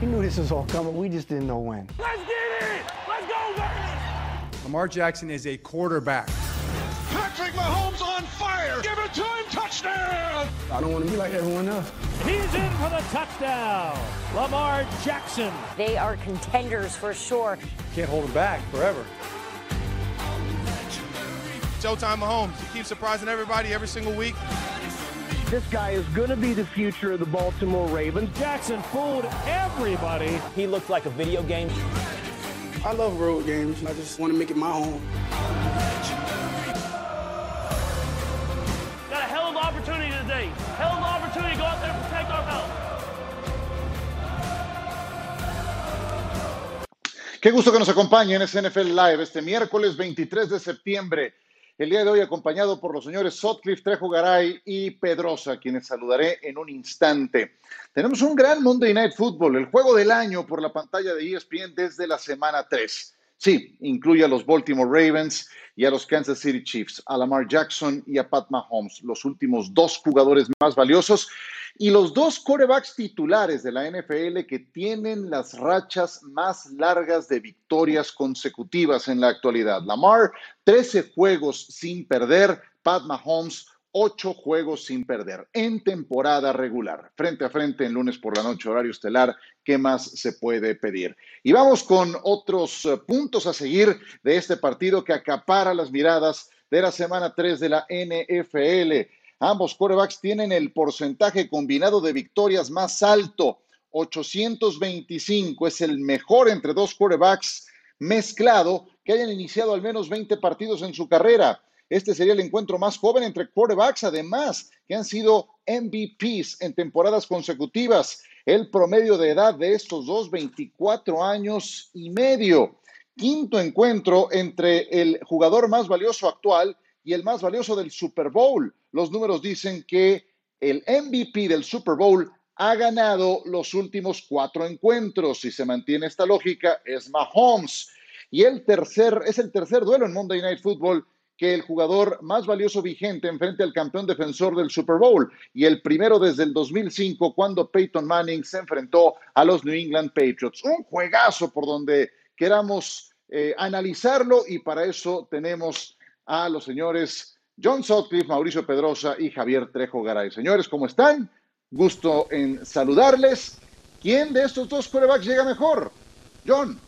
He knew this was all coming. We just didn't know when. Let's get it! Let's go, Vegas! Lamar Jackson is a quarterback. Patrick Mahomes on fire! Give it to him! Touchdown! I don't want to be like everyone else. He's in for the touchdown. Lamar Jackson. They are contenders for sure. Can't hold him back forever. Showtime Mahomes. He keeps surprising everybody every single week. This guy is going to be the future of the Baltimore Ravens. Jackson fooled everybody. He looked like a video game. I love road games. I just want to make it my home. Got a hell of an opportunity today. Hell of an opportunity to go out there and protect our belt. Qué gusto que nos acompañen en NFL Live este miércoles 23 de septiembre. El día de hoy acompañado por los señores Sotcliffe, Trejo Garay y Pedrosa, quienes saludaré en un instante. Tenemos un gran Monday Night Football, el juego del año por la pantalla de ESPN desde la semana 3. Sí, incluye a los Baltimore Ravens y a los Kansas City Chiefs, a Lamar Jackson y a Pat Mahomes, los últimos dos jugadores más valiosos y los dos corebacks titulares de la NFL que tienen las rachas más largas de victorias consecutivas en la actualidad. Lamar, 13 juegos sin perder, Pat Mahomes, 8 juegos sin perder en temporada regular. Frente a frente en lunes por la noche, horario estelar, ¿qué más se puede pedir? Y vamos con otros eh, puntos a seguir de este partido que acapara las miradas de la semana 3 de la NFL. Ambos quarterbacks tienen el porcentaje combinado de victorias más alto, 825. Es el mejor entre dos quarterbacks mezclado que hayan iniciado al menos 20 partidos en su carrera. Este sería el encuentro más joven entre quarterbacks, además, que han sido MVPs en temporadas consecutivas. El promedio de edad de estos dos, 24 años y medio. Quinto encuentro entre el jugador más valioso actual y el más valioso del Super Bowl. Los números dicen que el MVP del Super Bowl ha ganado los últimos cuatro encuentros. Si se mantiene esta lógica, es Mahomes. Y el tercer, es el tercer duelo en Monday Night Football que el jugador más valioso vigente enfrente al campeón defensor del Super Bowl y el primero desde el 2005 cuando Peyton Manning se enfrentó a los New England Patriots. Un juegazo por donde queramos eh, analizarlo y para eso tenemos a los señores John Sutcliffe, Mauricio Pedrosa y Javier Trejo Garay. Señores, ¿cómo están? Gusto en saludarles. ¿Quién de estos dos quarterbacks llega mejor? John.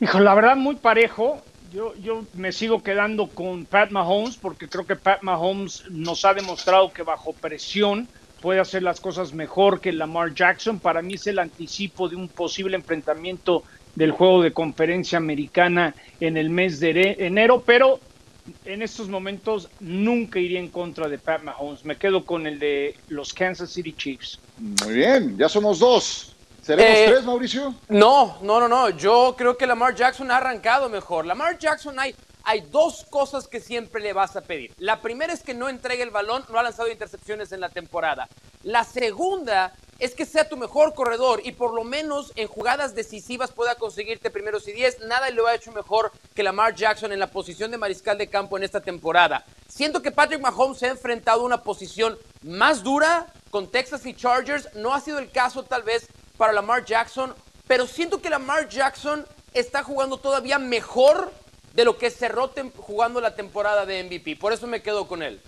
Hijo, la verdad muy parejo. Yo, yo me sigo quedando con Pat Mahomes porque creo que Pat Mahomes nos ha demostrado que bajo presión puede hacer las cosas mejor que Lamar Jackson. Para mí es el anticipo de un posible enfrentamiento del juego de conferencia americana en el mes de enero, pero en estos momentos nunca iría en contra de Pat Mahomes. Me quedo con el de los Kansas City Chiefs. Muy bien, ya somos dos. ¿Seremos Eh, tres, Mauricio? No, no, no, no. Yo creo que Lamar Jackson ha arrancado mejor. Lamar Jackson hay, hay dos cosas que siempre le vas a pedir. La primera es que no entregue el balón, no ha lanzado intercepciones en la temporada. La segunda es que sea tu mejor corredor y por lo menos en jugadas decisivas pueda conseguirte primeros y diez. Nada lo ha hecho mejor que Lamar Jackson en la posición de mariscal de campo en esta temporada. Siento que Patrick Mahomes se ha enfrentado a una posición más dura con Texas y Chargers. No ha sido el caso tal vez para Lamar Jackson, pero siento que Lamar Jackson está jugando todavía mejor de lo que cerró jugando la temporada de MVP. Por eso me quedo con él.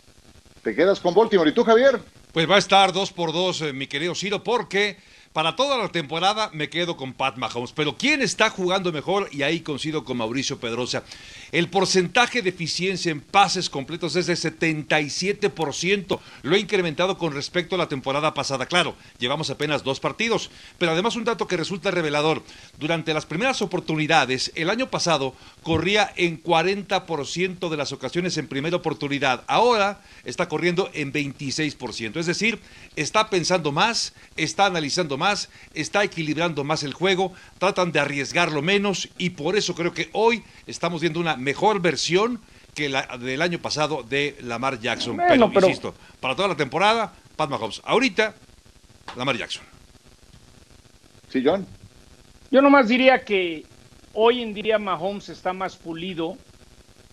Te quedas con Baltimore. ¿Y tú, Javier? Pues va a estar dos por dos, eh, mi querido Ciro, porque para toda la temporada me quedo con Pat Mahomes. Pero ¿quién está jugando mejor? Y ahí coincido con Mauricio Pedrosa. El porcentaje de eficiencia en pases completos es de 77%. Lo he incrementado con respecto a la temporada pasada. Claro, llevamos apenas dos partidos. Pero además un dato que resulta revelador. Durante las primeras oportunidades, el año pasado corría en 40% de las ocasiones en primera oportunidad. Ahora está corriendo en 26%. Es decir, está pensando más, está analizando más, está equilibrando más el juego, tratan de arriesgarlo menos y por eso creo que hoy estamos viendo una mejor versión que la del año pasado de Lamar Jackson. Bueno, pero, pero- insisto, para toda la temporada, Pat Mahomes. Ahorita, Lamar Jackson. Sí, John. Yo nomás diría que hoy en día Mahomes está más pulido,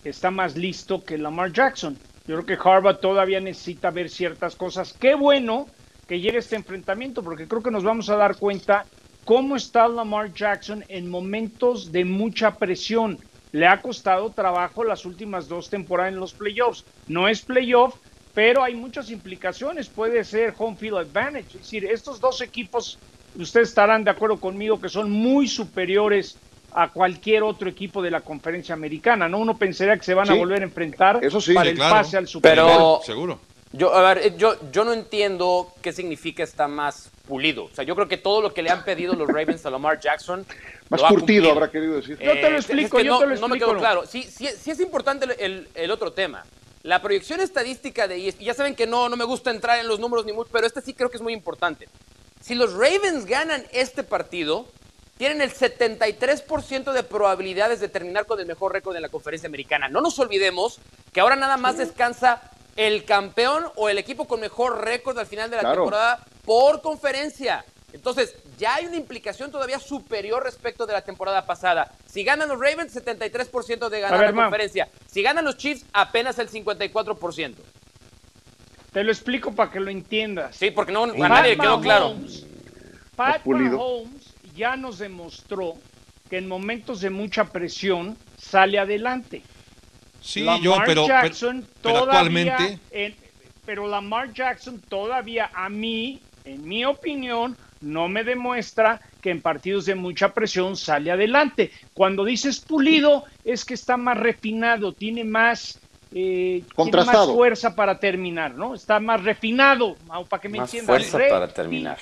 está más listo que Lamar Jackson. Yo creo que Harvard todavía necesita ver ciertas cosas. Qué bueno que llegue este enfrentamiento, porque creo que nos vamos a dar cuenta cómo está Lamar Jackson en momentos de mucha presión. Le ha costado trabajo las últimas dos temporadas en los playoffs. No es playoff, pero hay muchas implicaciones. Puede ser home field advantage. Es decir, estos dos equipos, ustedes estarán de acuerdo conmigo que son muy superiores a cualquier otro equipo de la conferencia americana, ¿no? Uno pensaría que se van a volver a enfrentar Eso sí. para Sí, el claro. pase al Super Pero-. Seguro. Yo, a ver, eh, yo, yo no entiendo qué significa está más pulido. O sea, yo creo que todo lo que le han pedido los Ravens a Lamar Jackson. Más curtido, habrá querido decir. Yo te lo Eh, explico, es que yo no, te lo no me explico, quedó claro. Sí, sí, sí es importante el, otro tema. La proyección estadística de ESPN, y ya saben que no, no me gusta entrar en los números ni mucho, pero este sí creo que es muy importante. Si los Ravens ganan este partido, tienen el 73% de probabilidades de terminar con el mejor récord en la conferencia americana. No nos olvidemos que ahora nada más descansa el campeón o el equipo con mejor récord al final de la Claro. temporada por conferencia. Entonces, ya hay una implicación todavía superior respecto de la temporada pasada. Si ganan los Ravens, 73% de ganar ver, la conferencia. Si ganan los Chiefs, apenas el 54%. Te lo explico para que lo entiendas. Sí, porque no, a nadie le quedó claro. Pat. Mahomes ya nos demostró que en momentos de mucha presión sale adelante. Sí, Lamar yo, pero, pero, Jackson pero todavía actualmente. en- pero Lamar Jackson todavía a mí, en mi opinión, no me demuestra que en partidos de mucha presión sale adelante. Cuando dices pulido, es que está más refinado, tiene más, eh, tiene más Contrastado. fuerza para terminar, ¿no? Está más refinado, para que me Más entiendas. fuerza para terminar.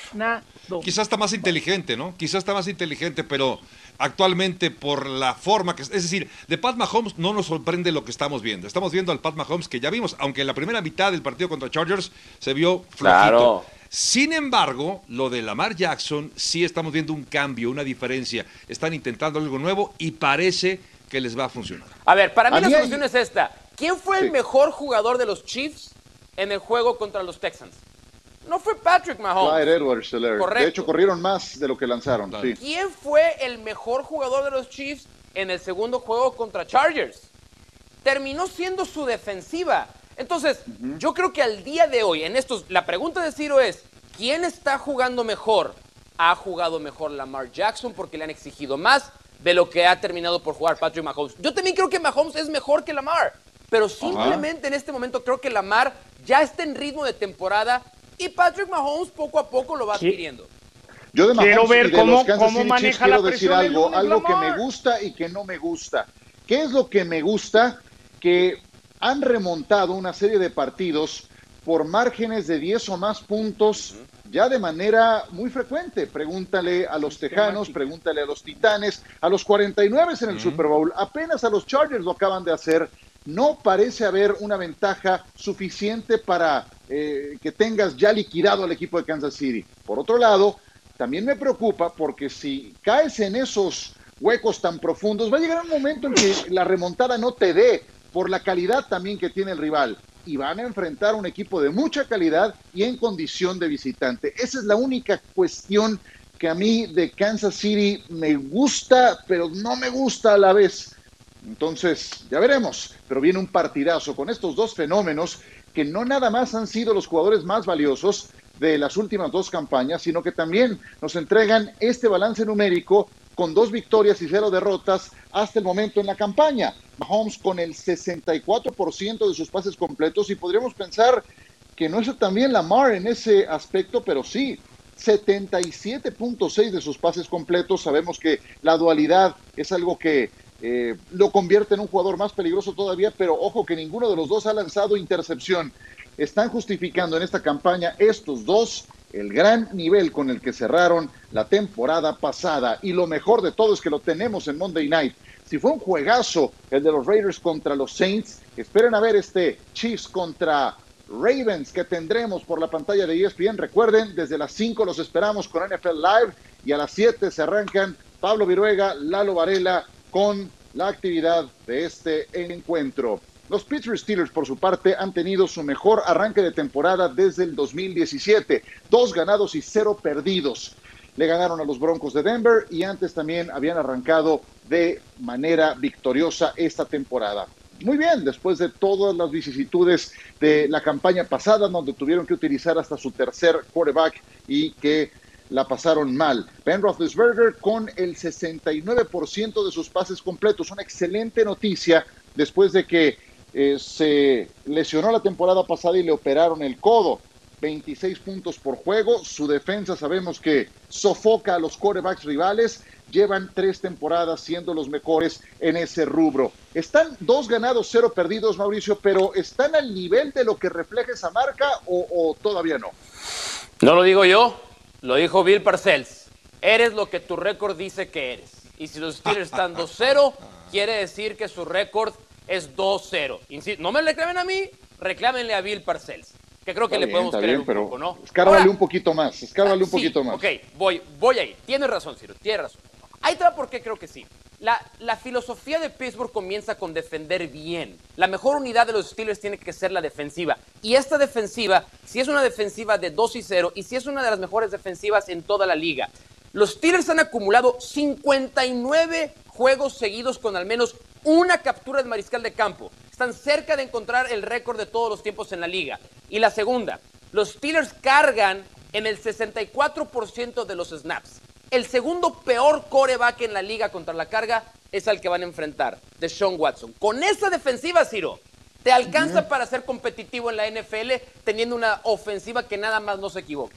Quizás está más inteligente, ¿no? Quizás está más inteligente, pero actualmente por la forma que... Es decir, de Pat Mahomes no nos sorprende lo que estamos viendo. Estamos viendo al Pat Mahomes que ya vimos, aunque en la primera mitad del partido contra Chargers se vio flojito. Claro. Sin embargo, lo de Lamar Jackson sí estamos viendo un cambio, una diferencia. Están intentando algo nuevo y parece que les va a funcionar. A ver, para mí la hay- solución es esta. ¿Quién fue Sí. el mejor jugador de los Chiefs en el juego contra los Texans? No fue Patrick Mahomes. Clyde Edwards. Correcto. De hecho, corrieron más de lo que lanzaron. Claro. Sí. ¿Quién fue el mejor jugador de los Chiefs en el segundo juego contra Chargers? Terminó siendo su defensiva. Entonces, yo creo que al día de hoy, en estos, la pregunta de Ciro es, ¿quién está jugando mejor? Ha jugado mejor Lamar Jackson porque le han exigido más de lo que ha terminado por jugar Patrick Mahomes. Yo también creo que Mahomes es mejor que Lamar, pero simplemente en este momento creo que Lamar ya está en ritmo de temporada y Patrick Mahomes poco a poco lo va Sí. adquiriendo. Yo de Quiero ver y de cómo- los Kansas cómo City maneja Chiefs la quiero decir algo, algo que me gusta y que no me gusta. ¿Qué es lo que me gusta? Que han remontado una serie de partidos por márgenes de 10 o más puntos ya de manera muy frecuente. Pregúntale a los Tejanos, pregúntale a los Titanes, a los 49 en el Super Bowl, apenas a los Chargers lo acaban de hacer. No parece haber una ventaja suficiente para eh, que tengas ya liquidado al equipo de Kansas City. Por otro lado, también me preocupa porque si caes en esos huecos tan profundos, va a llegar un momento en que la remontada no te dé por la calidad también que tiene el rival. Y van a enfrentar un equipo de mucha calidad y en condición de visitante. Esa es la única cuestión que a mí de Kansas City me gusta, pero no me gusta a la vez. Entonces, ya veremos. Pero viene un partidazo con estos dos fenómenos que no nada más han sido los jugadores más valiosos de las últimas dos campañas, sino que también nos entregan este balance numérico con dos victorias y cero derrotas hasta el momento en la campaña. Mahomes con el 64% de sus pases completos y podríamos pensar que no es también Lamar en ese aspecto, pero sí, 77.6 de sus pases completos. Sabemos que la dualidad es algo que eh, lo convierte en un jugador más peligroso todavía, pero ojo que ninguno de los dos ha lanzado intercepción. Están justificando en esta campaña estos dos el gran nivel con el que cerraron la temporada pasada. Y lo mejor de todo es que lo tenemos en Monday Night. Si fue un juegazo el de los Raiders contra los Saints, esperen a ver este Chiefs contra Ravens que tendremos por la pantalla de ESPN. Recuerden, desde las 5 los esperamos con NFL Live y a las 7 se arrancan Pablo Viruega, Lalo Varela con la actividad de este encuentro. Los Pittsburgh Steelers, por su parte, han tenido su mejor arranque de temporada desde el 2017. Dos ganados y cero perdidos. Le ganaron a los Broncos de Denver y antes también habían arrancado de manera victoriosa esta temporada. muy bien después de todas las vicisitudes de la campaña pasada, donde tuvieron que utilizar hasta su tercer quarterback y que la pasaron mal. Ben Roethlisberger con el 69% de sus pases completos. Una excelente noticia después de que eh, se lesionó la temporada pasada y le operaron el codo. 26 puntos por juego. Su defensa sabemos que sofoca a los quarterbacks rivales. Llevan tres temporadas siendo los mejores en ese rubro. Están dos ganados, cero perdidos, Mauricio, pero ¿están al nivel de lo que refleja esa marca o, o todavía no? No lo digo yo, lo dijo Bill Parcells. Eres lo que tu récord dice que eres. Y si los Steelers están 2-0, quiere decir que su récord es 2-0. Insisto, No me reclamen a mí, reclámenle a Bill Parcells. Que creo que Está le bien, podemos está creer bien, un pero poco, ¿no? Escárbale Ahora, un poquito más, escárbale un Sí, poquito más. Ok, voy, voy ahí. Tienes razón, Ciro, tienes razón. Ahí te va por qué creo que sí. La, la filosofía de Pittsburgh comienza con defender bien. La mejor unidad de los Steelers tiene que ser la defensiva. Y esta defensiva, si es una defensiva de 2 y 0, y si es una de las mejores defensivas en toda la liga. Los Steelers han acumulado 59 juegos seguidos con al menos una captura de mariscal de campo. Están cerca de encontrar el récord de todos los tiempos en la liga. Y la segunda, los Steelers cargan en el 64% de los snaps. El segundo peor coreback en la liga contra la carga es al que van a enfrentar, de Sean Watson. Con esa defensiva, Ciro, te alcanza para ser competitivo en la NFL teniendo una ofensiva que nada más no se equivoque.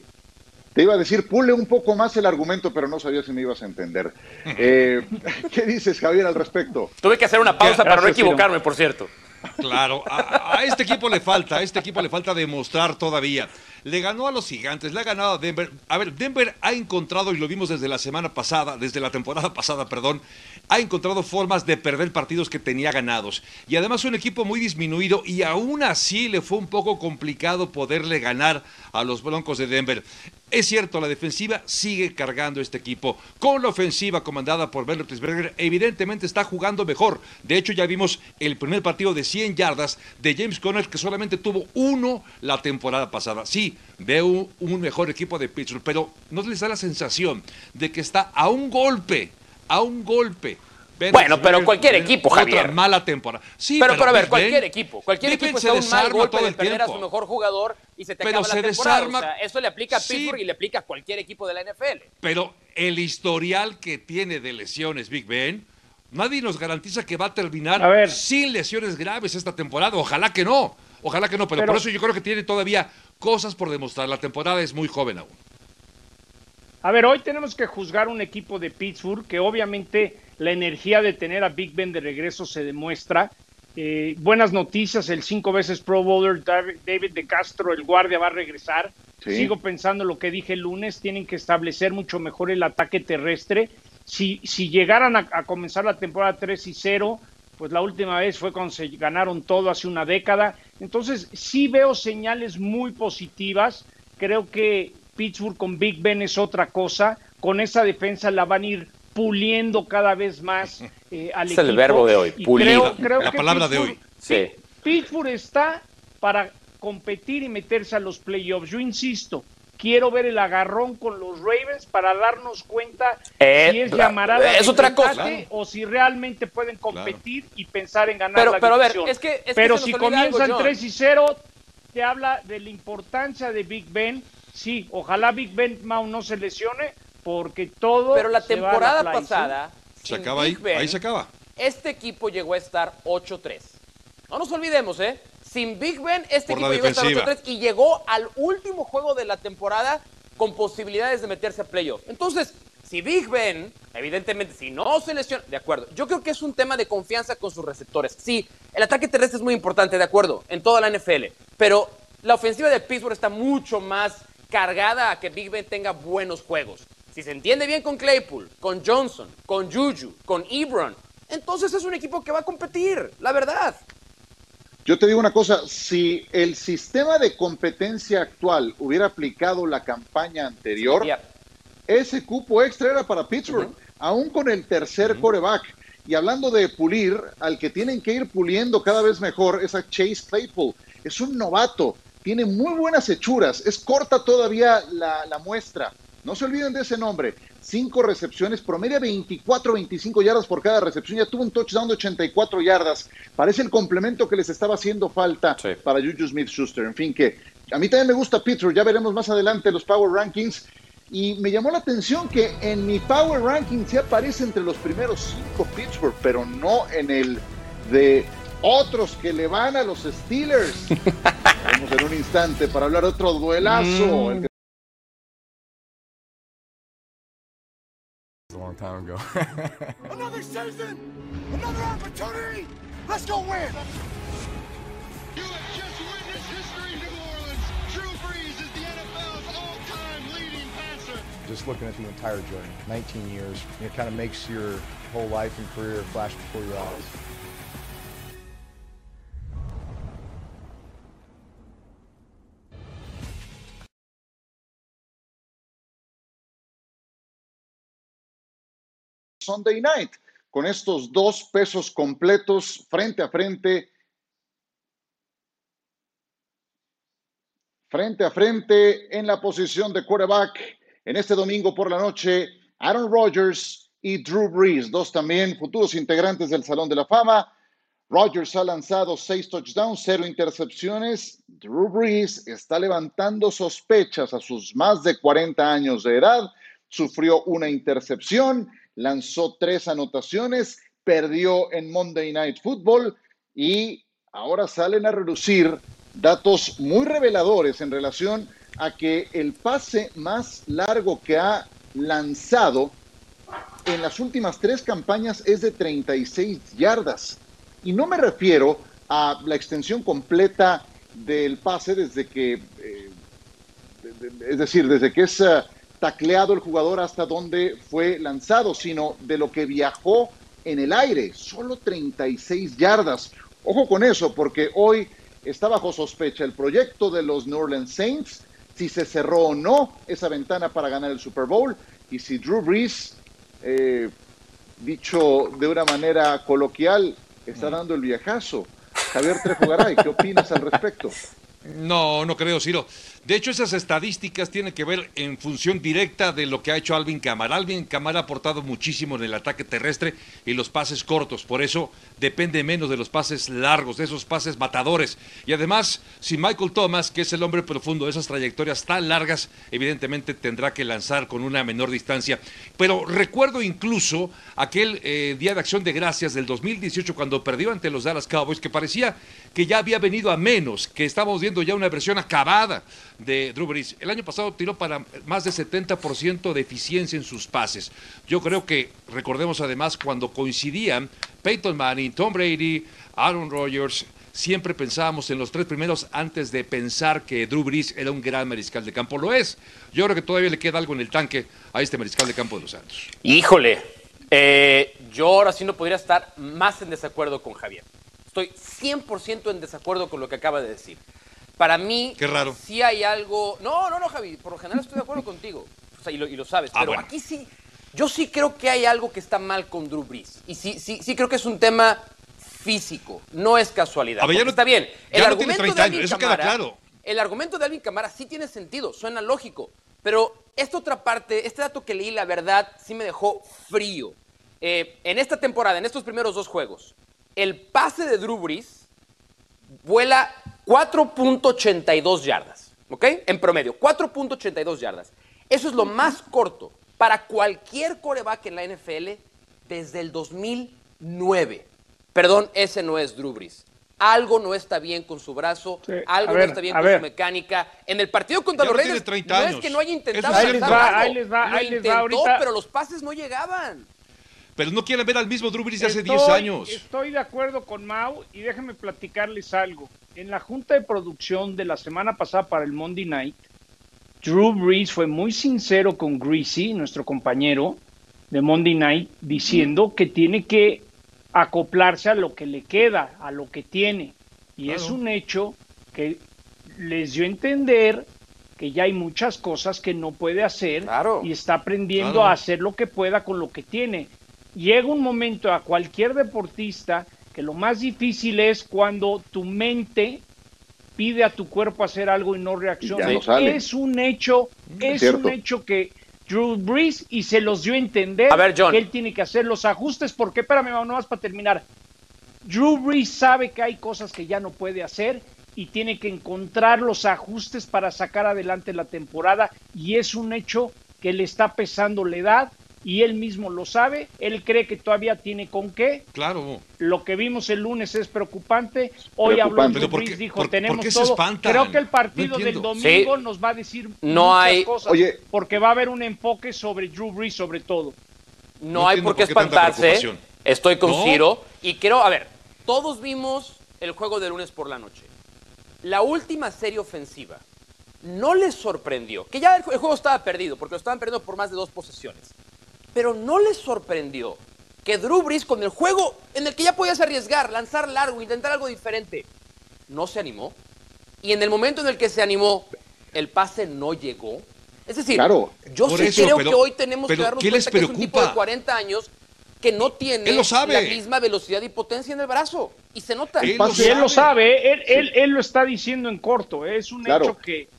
Te iba a decir, pule un poco más el argumento, pero no sabía si me ibas a entender. Eh, ¿Qué dices, Javier, al respecto? Tuve que hacer una pausa para no equivocarme, por cierto. Claro, a, este equipo le falta, a este equipo le falta demostrar todavía. Le ganó a los gigantes, le ha ganado a Denver. A ver, Denver ha encontrado, y lo vimos desde la semana pasada, desde la temporada pasada, perdón, ha encontrado formas de perder partidos que tenía ganados. Y además un equipo muy disminuido y aún así le fue un poco complicado poderle ganar a los Broncos de Denver. Es cierto, la defensiva sigue cargando este equipo. Con la ofensiva comandada por Ben Roethlisberger, evidentemente está jugando mejor. De hecho, ya vimos el primer partido de 100 yardas de James Conner, que solamente tuvo uno la temporada pasada. Sí, veo un mejor equipo de Pittsburgh, pero ¿no les da la sensación de que está a un golpe, a un golpe? Bueno, pero cualquier equipo, otra Javier. mala temporada. Sí, pero, pero, a ver, cualquier equipo, cualquier Big equipo está un mal golpe todo de perder a su mejor jugador y se te Pero acaba se la temporada. desarma- O sea, eso le aplica a Sí. Pittsburgh y le aplica a cualquier equipo de la NFL. Pero el historial que tiene de lesiones Big Ben, nadie nos garantiza que va a terminar A ver. sin lesiones graves esta temporada. Ojalá que no, ojalá que no, pero, Pero- por eso yo creo que tiene todavía cosas por demostrar. La temporada es muy joven aún. A ver, hoy tenemos que juzgar un equipo de Pittsburgh que obviamente la energía de tener a Big Ben de regreso se demuestra. Eh, buenas noticias, el cinco veces Pro Bowler David de Castro, el guardia, va a regresar. Sí. Sigo pensando lo que dije el lunes, tienen que establecer mucho mejor el ataque terrestre. Si, si llegaran a, a comenzar la temporada 3 y 0, pues la última vez fue cuando se ganaron todo hace una década. Entonces, sí veo señales muy positivas. Creo que Pittsburgh con Big Ben es otra cosa. Con esa defensa la van a ir puliendo cada vez más eh, al Es el equipo. verbo de hoy, pulir. creo- creo La que palabra de Pittsburgh- hoy. Sí. Pittsburgh está para competir y meterse a los playoffs. Yo insisto, quiero ver el agarrón con los Ravens para darnos cuenta Eh, si es la- llamarada es otra cosa. o si realmente pueden competir y pensar en ganar Pero- la pero a ver, división. es que- es que pero si algo, comienzan John. 3 y 0, te habla de la importancia de Big Ben. Sí, ojalá Big Ben Mau no se lesione porque todo Pero la se va a temporada pasada, Se acaba ahí, Big Ben, ahí se acaba. este equipo llegó a estar 8-3. No nos olvidemos, ¿eh? Sin Big Ben, este Por equipo llegó a estar defensiva. 8-3 y llegó al último juego de la temporada con posibilidades de meterse a playoff. Entonces, si Big Ben, evidentemente, si no se lesiona, de acuerdo. Yo creo que es un tema de confianza con sus receptores. Sí, el ataque terrestre es muy importante, de acuerdo, en toda la NFL. Pero la ofensiva de Pittsburgh está mucho más cargada a que Big Ben tenga buenos juegos. Si se entiende bien con Claypool, con Johnson, con Juju, con Ebron, entonces es un equipo que va a competir, la verdad. Yo te digo una cosa, si el sistema de competencia actual hubiera aplicado la campaña anterior, ese cupo extra era para Pittsburgh, aún con el tercer coreback. Y hablando de pulir, al que tienen que ir puliendo cada vez mejor es a Chase Claypool. Es un novato, tiene muy buenas hechuras, es corta todavía la, la muestra, No se olviden de ese nombre. Cinco recepciones, promedia 24, 25 yardas por cada recepción. Ya tuvo un touchdown de 84 yardas. Parece el complemento que les estaba haciendo falta para Juju Smith-Schuster. En fin, que a mí también me gusta Pittsburgh. Ya veremos más adelante los Power Rankings. Y me llamó la atención que en mi Power Ranking se aparece entre los primeros cinco Pittsburgh, pero no en el de otros que le van a los Steelers. Vamos en un instante para hablar de otro duelazo. Mm. El que a long time ago. Another season, another opportunity. Let's go win. You have just witnessed history New Orleans. Drew Brees is the NFL's all-time leading passer. Just looking at the entire journey, 19 years, it kind of makes your whole life and career flash before your eyes. Sunday Night, con estos dos pesos completos frente a frente. Frente a frente en la posición de quarterback en este domingo por la noche, Aaron Rodgers y Drew Brees, dos también futuros integrantes del Salón de la Fama. Rodgers ha lanzado seis touchdowns, cero intercepciones. Drew Brees está levantando sospechas a sus más de 40 años de edad. Sufrió una intercepción, lanzó tres anotaciones, perdió en Monday Night Football y ahora salen a relucir datos muy reveladores en relación a que el pase más largo que ha lanzado en las últimas tres campañas es de 36 yardas. Y no me refiero a la extensión completa del pase desde que, eh, es decir, desde que es eh, tacleado el jugador hasta donde fue lanzado, sino de lo que viajó en el aire, solo 36 yardas. Ojo con eso, porque hoy está bajo sospecha el proyecto de los New Orleans Saints, si se cerró o no esa ventana para ganar el Super Bowl, y si Drew Brees, eh, dicho de una manera coloquial, está dando el viajazo. Javier Trejo Garay, ¿qué opinas al respecto? No, no creo, Ciro. De hecho, esas estadísticas tienen que ver en función directa de lo que ha hecho Alvin Kamara. Alvin Kamara ha aportado muchísimo en el ataque terrestre y los pases cortos. Por eso depende menos de los pases largos, de esos pases matadores. Y además, si Michael Thomas, que es el hombre profundo de esas trayectorias tan largas, evidentemente tendrá que lanzar con una menor distancia. Pero recuerdo incluso aquel eh, Día de Acción de Gracias del 2018 cuando perdió ante los Dallas Cowboys, que parecía que ya había venido a menos, que estábamos viendo ya una versión acabada de Drew Brees. El año pasado tiró para más de 70% de eficiencia en sus pases. Yo creo que, recordemos además, cuando coincidían Peyton Manning, Tom Brady, Aaron Rodgers, siempre pensábamos en los tres primeros antes de pensar que Drew Brees era un gran mariscal de campo. Lo es. Yo creo que todavía le queda algo en el tanque a este mariscal de campo de los Santos. Híjole, eh, yo ahora sí no podría estar más en desacuerdo con Javier. Estoy 100% en desacuerdo con lo que acaba de decir. Para mí, Qué raro. sí hay algo... No, no, no, Javi, por lo general estoy de acuerdo contigo. O sea, y, lo, y lo sabes. Ah, pero bueno. aquí sí, yo sí creo que hay algo que está mal con Drew Brees. Y sí, sí, sí creo que es un tema físico. No es casualidad. A ver, ya no- está bien. ya no tiene 30 de eso queda Kamara- claro. El argumento de Alvin Camara sí tiene sentido, suena lógico. Pero esta otra parte, este dato que leí, la verdad, sí me dejó frío. Eh, en esta temporada, en estos primeros dos juegos, el pase de Drew Brees vuela 4.82 yardas, ¿ok? En promedio, 4.82 yardas. Eso es lo más corto para cualquier coreback en la NFL desde el 2009. Perdón, ese no es Drew Brees. Algo no está bien con su brazo, algo no está bien con ver. su mecánica. En el partido contra Ya los 30 no es que no haya intentado Ahí les va, ahí les va, ahí les va ahorita. pero los pases no llegaban. Pero no quieren ver al mismo Drew Brees de hace 10 Estoy- años. Estoy de acuerdo con Mau y déjenme platicarles algo. En la junta de producción de la semana pasada para el Monday Night, Drew Brees fue muy sincero con Greasy, nuestro compañero de Monday Night, diciendo que tiene que acoplarse a lo que le queda, a lo que tiene. Y es un hecho que les dio a entender que ya hay muchas cosas que no puede hacer Claro. y está aprendiendo Claro. a hacer lo que pueda con lo que tiene. Llega un momento a cualquier deportista que lo más difícil es cuando tu mente pide a tu cuerpo hacer algo y no reacciona. Y ya no sale. Es un hecho, es cierto. un hecho que Drew Brees y se los dio a entender A ver, John. que él tiene que hacer los ajustes porque, espérame, no más para terminar. Drew Brees sabe que hay cosas que ya no puede hacer y tiene que encontrar los ajustes para sacar adelante la temporada y es un hecho que le está pesando la edad y él mismo lo sabe, él cree que todavía tiene con qué. Claro. Lo que vimos el lunes es preocupante. Hoy Preocupante. habló Pero Drew ¿por Brees, qué- dijo, por- tenemos por todo. Creo que el No partido del domingo Sí. nos va a decir No muchas hay- cosas, Oye. porque va a haber un enfoque sobre Drew Brees sobre todo. No, No hay por qué por qué tanta espantarse. Estoy con No. Ciro. Y quiero, a ver, todos vimos el juego de lunes por la noche. La última serie ofensiva no les sorprendió, que ya el, el juego estaba perdido, porque lo estaban perdiendo por más de dos posesiones. Pero no les sorprendió que Drew Brees con el juego en el que ya podías arriesgar, lanzar largo, intentar algo diferente, no se animó. Y en el momento en el que se animó, el pase no llegó. Es decir, Claro. yo sí eso, creo pero- que hoy tenemos que darnos ¿qué les cuenta que es un tipo de preocupa? 40 años que no tiene Él lo sabe. la misma velocidad y potencia en el brazo. Y se nota. Él pase- Y él lo sabe. sabe, él, él, él lo está diciendo en corto, ¿eh? es un Claro. hecho que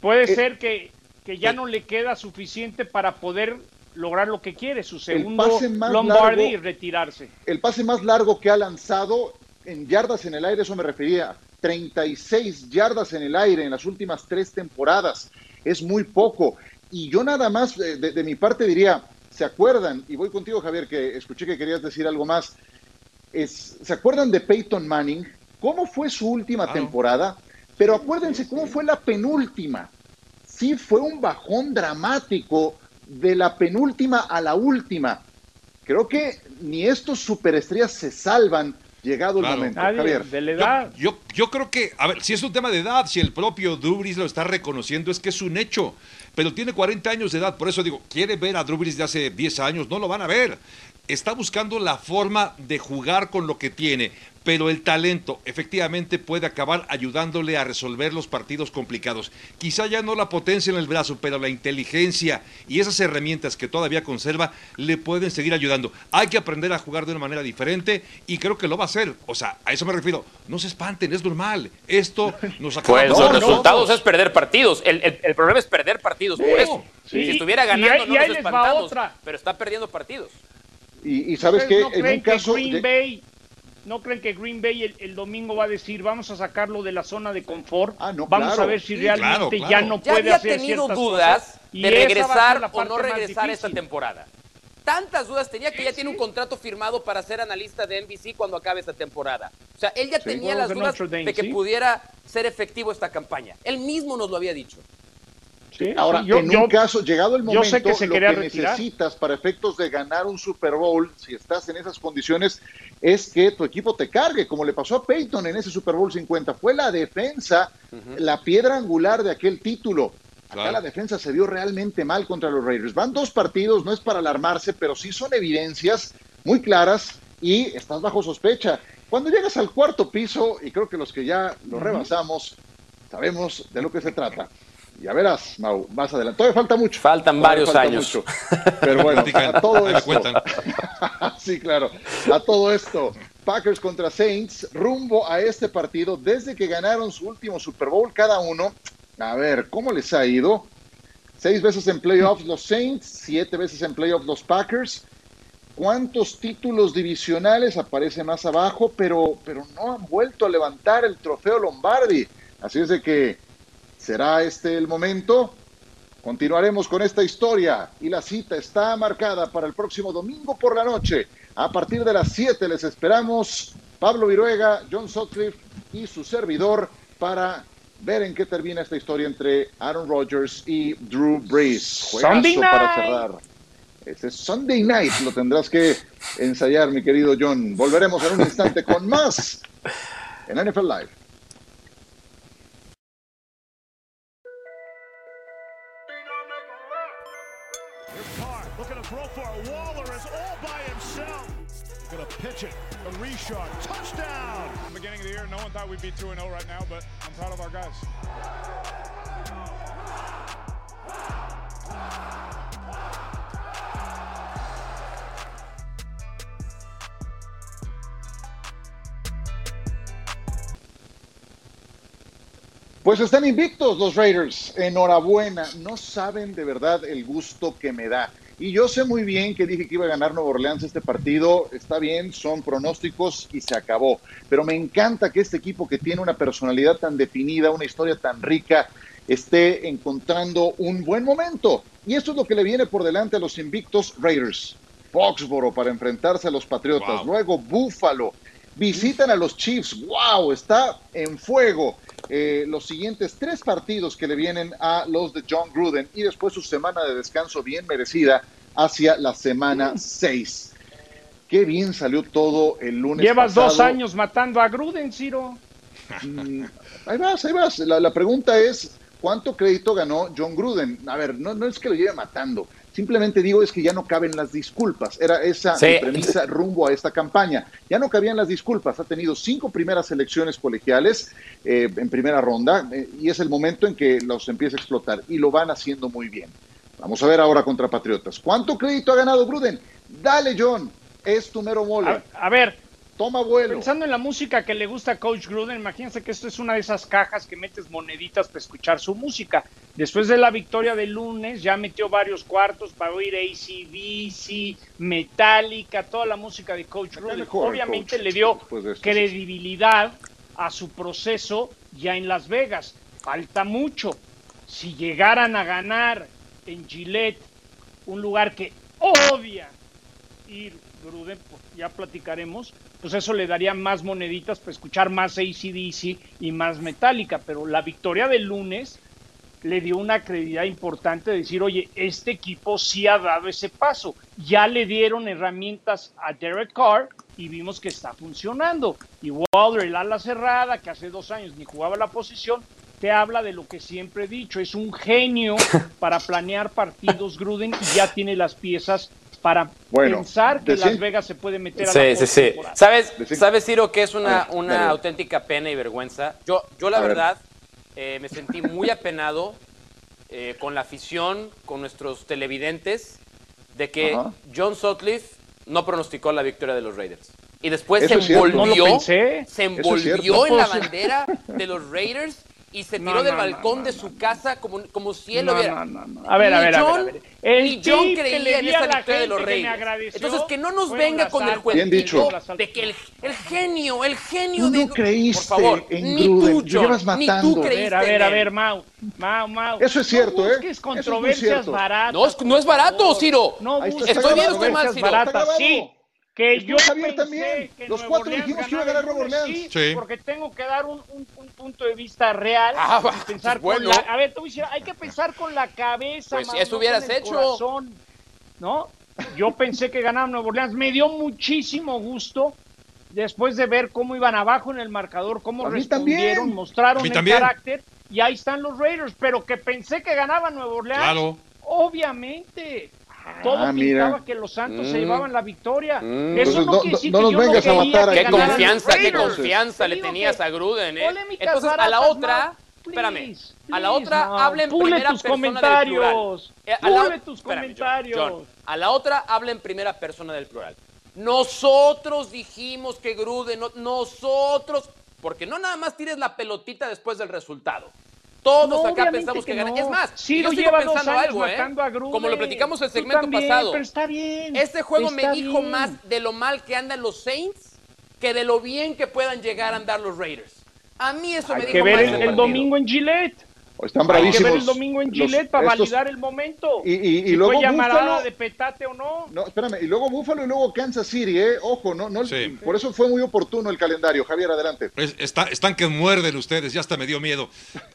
puede Eh, ser que, que ya eh, no le queda suficiente para poder lograr lo que quiere, su segundo pase más Lombardi largo- y retirarse. El pase más largo que ha lanzado en yardas en el aire, eso me refería. 36 yardas en el aire en las últimas tres temporadas. Es muy poco. Y yo nada más, eh, de, de mi parte diría, ¿se acuerdan? Y voy contigo, Javier, que escuché que querías decir algo más. Es, ¿Se acuerdan de Peyton Manning? ¿Cómo fue su última temporada? Pero acuérdense cómo fue la penúltima. Sí, fue un bajón dramático de la penúltima a la última. Creo que ni estos superestrellas se salvan llegado el Claro. momento. Nadie Javier. de la Yo, edad. yo, yo creo que, a ver, si es un tema de edad, si el propio Drew Brees lo está reconociendo, es que es un hecho. Pero tiene 40 años de edad, por eso digo, quiere ver a Drew Brees de hace 10 años, no lo van a ver. Está buscando la forma de jugar con lo que tiene, pero el talento efectivamente puede acabar ayudándole a resolver los partidos complicados. Quizá ya no la potencia en el brazo, pero la inteligencia y esas herramientas que todavía conserva le pueden seguir ayudando. Hay que aprender a jugar de una manera diferente y creo que lo va a hacer. O sea, a eso me refiero. No se espanten, es normal. Esto nos acaba Pues los resultados es perder partidos. El, el- el problema es perder partidos. Por eso. Sí. Si estuviera ganando, no y nos espantamos. Pero está perdiendo partidos. Y, y sabes ¿Ustedes que no en creen un caso. que Green de- Bay no creen que Green Bay el, el domingo va a decir vamos a sacarlo de la zona de confort? Ah, no, vamos claro. a ver si Sí, realmente claro, ya no Ya puede había hacer tenido dudas cosas, y de regresar o no regresar esta temporada. Tantas dudas tenía que ya tiene un contrato firmado para ser analista de NBC cuando acabe esta temporada. O sea, él ya tenía las dudas Dame, de que sí. pudiera ser efectivo esta campaña. Él mismo nos lo había dicho. Sí, Ahora, sí, yo- en yo- un caso, llegado el yo momento, sé que se lo que retirar. necesitas para efectos de ganar un Super Bowl, si estás en esas condiciones, es que tu equipo te cargue, como le pasó a Peyton en ese Super Bowl 50. Fue la defensa la piedra angular de aquel título. Acá Claro. la defensa se vio realmente mal contra los Raiders. Van dos partidos, no es para alarmarse, pero sí son evidencias muy claras y estás bajo sospecha. Cuando llegas al cuarto piso, y creo que los que ya lo rebasamos, sabemos de lo que se trata. Ya verás, Mau, más adelante. Todavía falta mucho. Faltan Todavía varios falta años. mucho. Pero bueno, a todo esto. sí, claro. A todo esto. Packers contra Saints, rumbo a este partido, desde que ganaron su último Super Bowl cada uno. A ver, ¿cómo les ha ido? Seis veces en playoffs los Saints, siete veces en playoffs los Packers. ¿Cuántos títulos divisionales aparece más abajo? Pero, pero no han vuelto a levantar el trofeo Lombardi. Así es de que será este el momento. Continuaremos con esta historia y la cita está marcada para el próximo domingo por la noche. A partir de las 7 les esperamos Pablo Viruega, John Sutcliffe y su servidor para ver en qué termina esta historia entre Aaron Rodgers y Drew Brees. Juegazo Sunday para cerrar. Ese es Sunday Night, lo tendrás que ensayar, mi querido John. Volveremos en un instante con más en NFL Live. Reshard. Touchdown! Beginning of the year, no one thought we'd be 2 0 right now, but I'm proud of our guys. Pues están invictos los Raiders. Enhorabuena. No saben de verdad el gusto que me da. Y yo sé muy bien que dije que iba a ganar Nueva Orleans este partido. Está bien, son pronósticos y se acabó. Pero me encanta que este equipo que tiene una personalidad tan definida, una historia tan rica, esté encontrando un buen momento. Y esto es lo que le viene por delante a los invictos Raiders. Foxboro para enfrentarse a los Patriotas. Wow. Luego Buffalo. Visitan a los Chiefs. ¡Wow! Está en fuego. Eh, los siguientes tres partidos que le vienen a los de John Gruden y después su semana de descanso bien merecida hacia la semana 6. Qué bien salió todo el lunes. Llevas pasado. dos años matando a Gruden, Ciro. Mm, ahí vas, ahí vas. La, la pregunta es, ¿cuánto crédito ganó John Gruden? A ver, no, no es que lo lleve matando. Simplemente digo es que ya no caben las disculpas. Era esa Sí. mi premisa rumbo a esta campaña. Ya no cabían las disculpas. Ha tenido cinco primeras elecciones colegiales eh, en primera ronda eh, y es el momento en que los empieza a explotar y lo van haciendo muy bien. Vamos a ver ahora contra Patriotas. ¿Cuánto crédito ha ganado Gruden? Dale, John. Es tu mero mole. A, a ver, Toma vuelo. pensando en la música que le gusta a Coach Gruden, imagínense que esto es una de esas cajas que metes moneditas para escuchar su música. Después de la victoria del lunes, ya metió varios cuartos para oír ACDC, Metallica, toda la música de Coach Gruden. Obviamente coach, le dio de credibilidad a su proceso ya en Las Vegas. Falta mucho. Si llegaran a ganar en Gillette, un lugar que odia ir Gruden, pues, ya platicaremos, pues eso le daría más moneditas para escuchar más ACDC y más Metallica, pero la victoria del lunes le dio una credibilidad importante de decir, oye, este equipo sí ha dado ese paso, ya le dieron herramientas a Derek Carr y vimos que está funcionando. Y Waller, el ala cerrada, que hace dos años ni jugaba la posición, te habla de lo que siempre he dicho, es un genio para planear partidos Gruden y ya tiene las piezas para Bueno, pensar que decir- Las Vegas se puede meter a Sí, la sí, sí. postemporada. ¿Sabes, Decir- ¿Sabes, Ciro, que es una, ver, una dale. auténtica pena y vergüenza? Yo, yo la A ver. verdad, eh, me sentí muy apenado eh, con la afición, con nuestros televidentes, de que. John Sutcliffe no pronosticó la victoria de los Raiders. Y después Eso se envolvió, No se es envolvió en la bandera de los Raiders y se No, tiró del no, balcón no, de su no. casa como, como si él No, lo hubiera. no, no, no. A ver, a ver, a ver, John- a ver. El ni John creía le en esa a victoria de los agradeció Entonces, que no nos venga con el. Bien altas. de que el, el genio, el genio de. no creíste Por favor, en ni tú, John, llevas ni tú A A creíste ver, a ver, a ver, Mau, Mau, Mau. Eso es cierto, no ¿eh? es controversias baratas. No, es- no es por barato. Ciro. No grabado, controversias está baratas. grabado. Sí, que Estuvo yo Javier pensé también. que Los cuatro Orleans dijimos que iba a ganar lunes, Orleans. Sí, Sí. porque tengo que dar un, un- un punto de vista real Ah, y va, pensar pues con bueno. la... A ver, a decir, hay que pensar con la cabeza, Pues, Mau, eso no hubieras con el hecho. corazón, ¿no? Yo pensé que ganaba Nueva Orleans. Me dio muchísimo gusto después de ver cómo iban abajo en el marcador, cómo respondieron, también. mostraron el también. carácter y ahí están los Raiders, pero que pensé que ganaba Nueva Orleans. Claro. Obviamente. Todo Ah, pintaba que los Santos Mm. se llevaban la victoria. Mm. Eso Entonces, no, no- quiere no- decir no que nos yo vengas a quería matar que Qué confianza, qué confianza le tenías a Gruden, ¿eh? Entonces, a la otra, espérame, Please, a la otra Mau. habla en Pule primera tus persona del comentarios. plural. Eh, a la- Pule tus espérame, comentarios. John. a la otra habla en primera persona del plural. Nosotros dijimos que Gruden, no- nosotros, porque no nada más tires la pelotita después del resultado. Todos No, acá pensamos que, que gana. no. Es más, yo sigo pensando algo, ¿eh? a. Como lo platicamos el segmento también, pasado. pero está bien. Este juego me dijo bien. más de lo mal que andan los Saints que de lo bien que puedan llegar a andar los Raiders. A mí eso me Hay dijo que ver más el, del el domingo en Gillette. Están Hay que bravísimos. ver el domingo en Gillette para estos- validar el momento. Y, y- y si luego fue Buffalo- de petate o no. No, espérame, y luego Buffalo y luego Kansas City, ¿eh? Ojo, no, no, Sí. por eso fue muy oportuno el calendario. Javier, adelante. Es- está- están que muerden ustedes, ya hasta me dio miedo.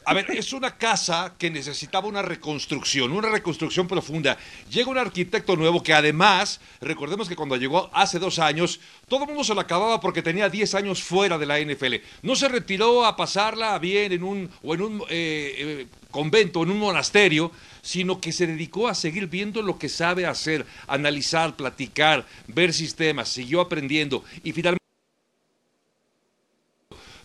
A ver, es una casa que necesitaba una reconstrucción, una reconstrucción profunda. Llega un arquitecto nuevo que además, recordemos que cuando llegó hace dos años, todo el mundo se lo acababa porque tenía 10 años fuera de la NFL. No se retiró a pasarla bien en un, o en un eh, eh, convento, en un monasterio, sino que se dedicó a seguir viendo lo que sabe hacer, analizar, platicar, ver sistemas, siguió aprendiendo y finalmente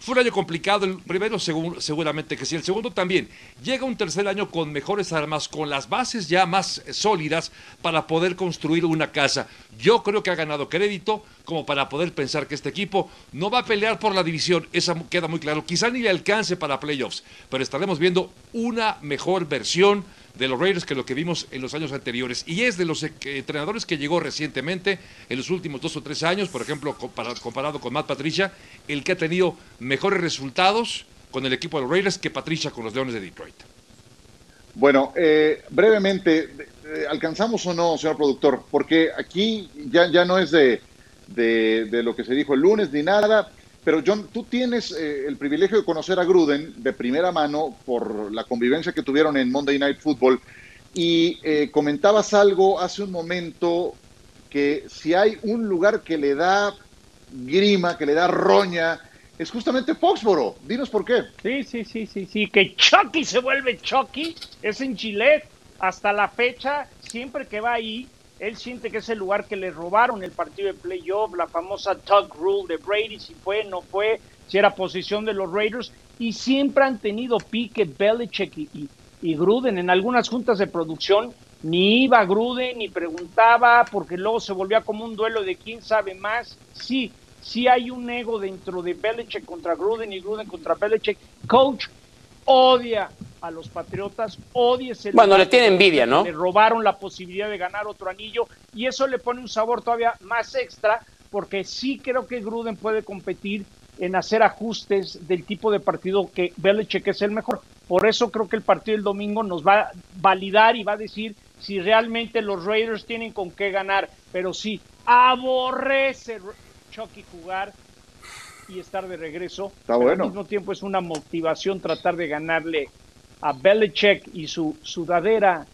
Fue un año complicado, el primero seguramente que sí, el segundo también. Llega un tercer año con mejores armas, con las bases ya más sólidas para poder construir una casa. Yo creo que ha ganado crédito como para poder pensar que este equipo no va a pelear por la división, eso queda muy claro. Quizá ni le alcance para playoffs, pero estaremos viendo una mejor versión de los Raiders que lo que vimos en los años anteriores. Y es de los eh, entrenadores que llegó recientemente, en los últimos dos o tres años, por ejemplo, comparado con Matt Patricia, el que ha tenido mejores resultados con el equipo de los Raiders que Patricia con los Leones de Detroit. Bueno, eh, brevemente, eh, ¿alcanzamos o no, señor productor? Porque aquí ya, ya no es de, de, de lo que se dijo el lunes ni nada. Pero John, tú tienes eh, el privilegio de conocer a Gruden de primera mano por la convivencia que tuvieron en Monday Night Football y eh, comentabas algo hace un momento que si hay un lugar que le da grima, que le da roña, es justamente Foxboro. Dinos por qué. Sí, sí, sí, sí, sí, que Chucky se vuelve Chucky, es en Chile hasta la fecha, siempre que va ahí, él siente que es el lugar que le robaron el partido de playoff, la famosa tug rule de Brady, si fue, no fue, si era posición de los Raiders, y siempre han tenido pique Belichick y, Gruden en algunas juntas de producción. Ni iba Gruden, ni preguntaba, porque luego se volvía como un duelo de quién sabe más. Sí, sí hay un ego dentro de Belichick contra Gruden y Gruden contra Belichick. Coach odia a los Patriotas, odia ese Bueno, le tiene envidia, ¿no? Le robaron la posibilidad de ganar otro anillo y eso le pone un sabor todavía más extra porque sí creo que Gruden puede competir en hacer ajustes del tipo de partido que Belichick es el mejor. Por eso creo que el partido del domingo nos va a validar y va a decir si realmente los Raiders tienen con qué ganar. Pero sí, aborrece Chucky jugar y estar de regreso. Está bueno. Al mismo tiempo es una motivación tratar de ganarle a Belichick y su sudadera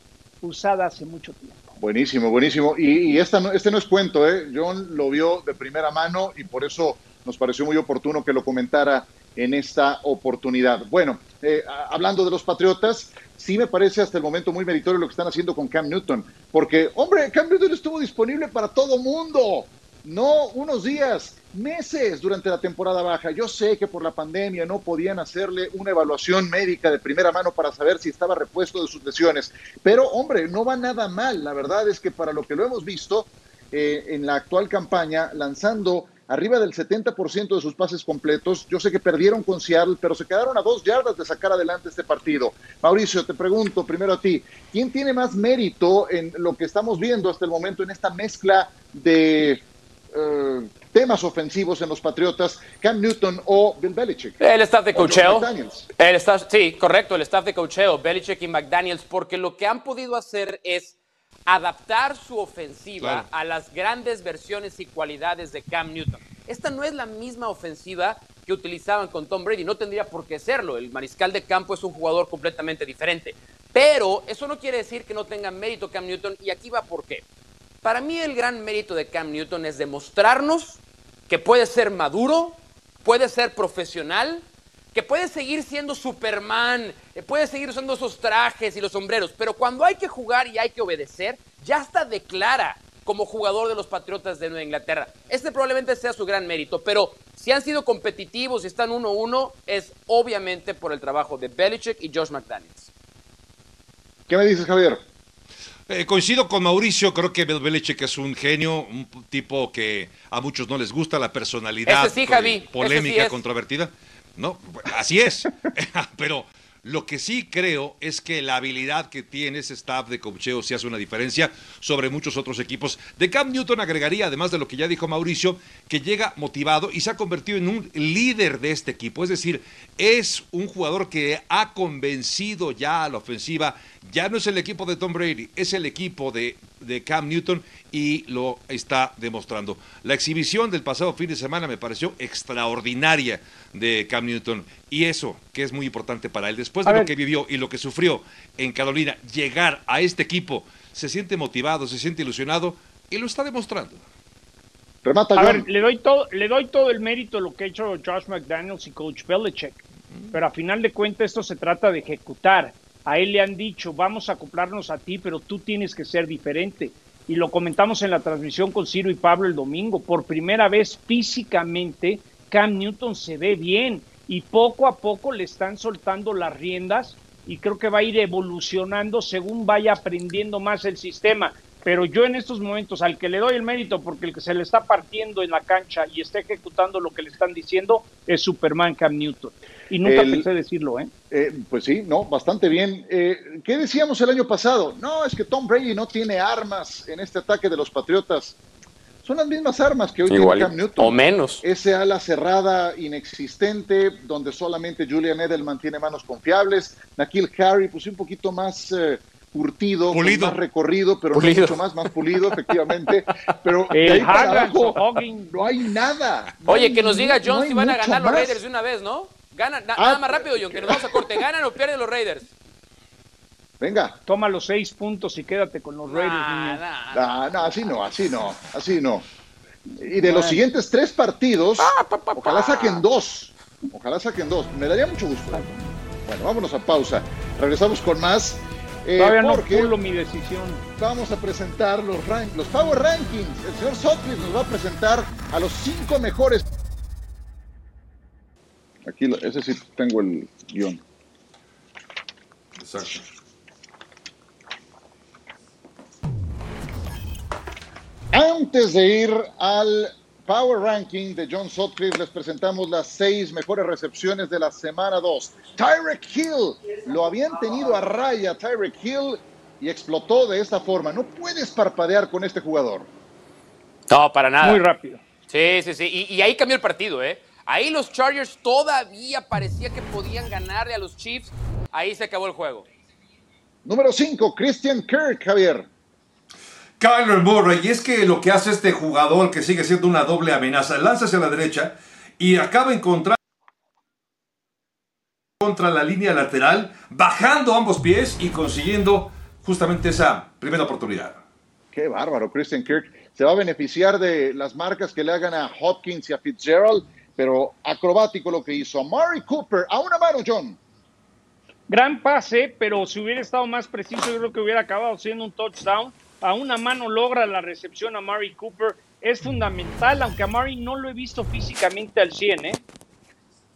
usada hace mucho tiempo. Buenísimo, buenísimo. Y, esta este no es cuento, ¿eh? John lo vio de primera mano y por eso nos pareció muy oportuno que lo comentara en esta oportunidad. Bueno, eh, hablando de los Patriotas, sí me parece hasta el momento muy meritorio lo que están haciendo con Cam Newton, porque, hombre, Cam Newton estuvo disponible para todo mundo no unos días, meses durante la temporada baja. Yo sé que por la pandemia no podían hacerle una evaluación médica de primera mano para saber si estaba repuesto de sus lesiones, pero hombre, no va nada mal. La verdad es que para lo que lo hemos visto eh, en la actual campaña, lanzando arriba del 70% de sus pases completos. Yo sé que perdieron con Seattle, pero se quedaron a dos yardas de sacar adelante este partido. Mauricio, te pregunto primero a ti, ¿quién tiene más mérito en lo que estamos viendo hasta el momento en esta mezcla de eh, temas ofensivos en los Patriotas, Cam Newton o Bill Belichick. El staff de cocheo. El staff, sí, correcto, el staff de cocheo, Belichick y McDaniels, porque lo que han podido hacer es adaptar su ofensiva a las grandes versiones y cualidades de Cam Newton. Esta no es la misma ofensiva que utilizaban con Tom Brady, no tendría por qué serlo. El mariscal de campo es un jugador completamente diferente. Pero eso no quiere decir que no tenga mérito Cam Newton, y aquí va por qué. Para mí el gran mérito de Cam Newton es demostrarnos que puede ser maduro, puede ser profesional, que puede seguir siendo Superman, eh, puede seguir usando esos trajes y los sombreros, pero cuando hay que jugar y hay que obedecer, ya está declara como jugador de los Patriotas de Nueva Inglaterra. Este probablemente sea su gran mérito, pero si han sido competitivos y están 1-1, es obviamente por el trabajo de Belichick y Josh McDaniels. ¿Qué me dices, Javier? Eh, coincido con Mauricio, creo que Belichick es un genio, un tipo que a muchos no les gusta la personalidad polémica, controvertida. No, así es. Pero lo que sí creo es que la habilidad que tiene ese staff de cocheo sí hace una diferencia sobre muchos otros equipos. De Cam Newton agregaría, además de lo que ya dijo Mauricio, que llega motivado y se ha convertido en un líder de este equipo. Es decir, es un jugador que ha convencido ya a la ofensiva ya no es el equipo de Tom Brady, es el equipo de, de, Cam Newton y lo está demostrando. La exhibición del pasado fin de semana me pareció extraordinaria de Cam Newton y eso que es muy importante para él. Después de lo que vivió y lo que sufrió en Carolina, llegar a este equipo, se siente motivado, se siente ilusionado y lo está demostrando. a ver, le doy, todo, le doy todo el mérito a lo que ha hecho Josh McDaniels y Coach Belichick, pero a final de cuentas esto se trata de ejecutar a él le han dicho, vamos a acoplarnos a ti, pero tú tienes que ser diferente. Y lo comentamos en la transmisión con Ciro y Pablo el domingo. Por primera vez físicamente, Cam Newton se ve bien y poco a poco le están soltando las riendas y creo que va a ir evolucionando según vaya aprendiendo más el sistema. Pero yo en estos momentos al que le doy el mérito porque el que se le está partiendo en la cancha y está ejecutando lo que le están diciendo es Superman Cam Newton. Y nunca El- pensé decirlo, ¿eh? Eh, pues sí, no, bastante bien. Eh, ¿Qué decíamos el año pasado? No, es que Tom Brady no tiene armas en este ataque de los Patriotas. Son las mismas armas que hoy Igual, tiene Cam Newton. o menos. Ese ala cerrada inexistente, donde solamente Julian Edelman tiene manos confiables. Nakil Harry, pues un poquito más eh, curtido, Pulido. más recorrido, pero Pulido. no mucho más, más pulido, efectivamente. Pero de El ahí para abajo, no hay nada. No Oye, hay que nos diga John no si van a ganar los. Raiders de una vez, ¿no? Ganan, na- Ah, nada más rápido, John, que nos vamos a corte. ¿Ganan o pierden los Raiders? Venga. Toma los seis puntos y quédate con los Raiders. Nah, niño. nah. Ah, no, así no, así no, así no. Y de los siguientes tres partidos, ojalá saquen dos. Ojalá saquen dos. Me daría mucho gusto. Bueno, vámonos a pausa. Regresamos con más. eh, Todavía no porque pulo mi decisión. vamos a presentar los, rank, los Power Rankings. El señor Sotcliffe nos va a presentar a los cinco mejores. Aquí, ese sí tengo el guion. Exacto. Antes de ir al Power Ranking de John Sutcliffe, les presentamos las seis mejores recepciones de la semana 2. Tyreek Hill, lo habían tenido a raya Tyreek Hill y explotó de esta forma. No puedes parpadear con este jugador. No, para nada. Muy rápido. Sí, sí, sí. Y, y ahí cambió el partido, ¿eh? Ahí los Chargers todavía parecía que podían ganarle a los Chiefs. Ahí se acabó el juego. Número 5, Christian Kirk, Javier. Kyler Murray, y es que lo que hace este jugador, que sigue siendo una doble amenaza, lanza hacia la derecha y acaba encontrando contra la línea lateral, bajando ambos pies y consiguiendo justamente esa primera oportunidad. Qué bárbaro, Christian Kirk. Se va a beneficiar de las marcas que le hagan a Hopkins y a Fitzgerald, pero acrobático lo que hizo. A Mari Cooper, a una mano, John. Gran pase, pero si hubiera estado más preciso, yo creo que hubiera acabado siendo un touchdown. A una mano logra la recepción a Mari Cooper. Es fundamental, aunque a Mari no lo he visto físicamente al 100, ¿eh?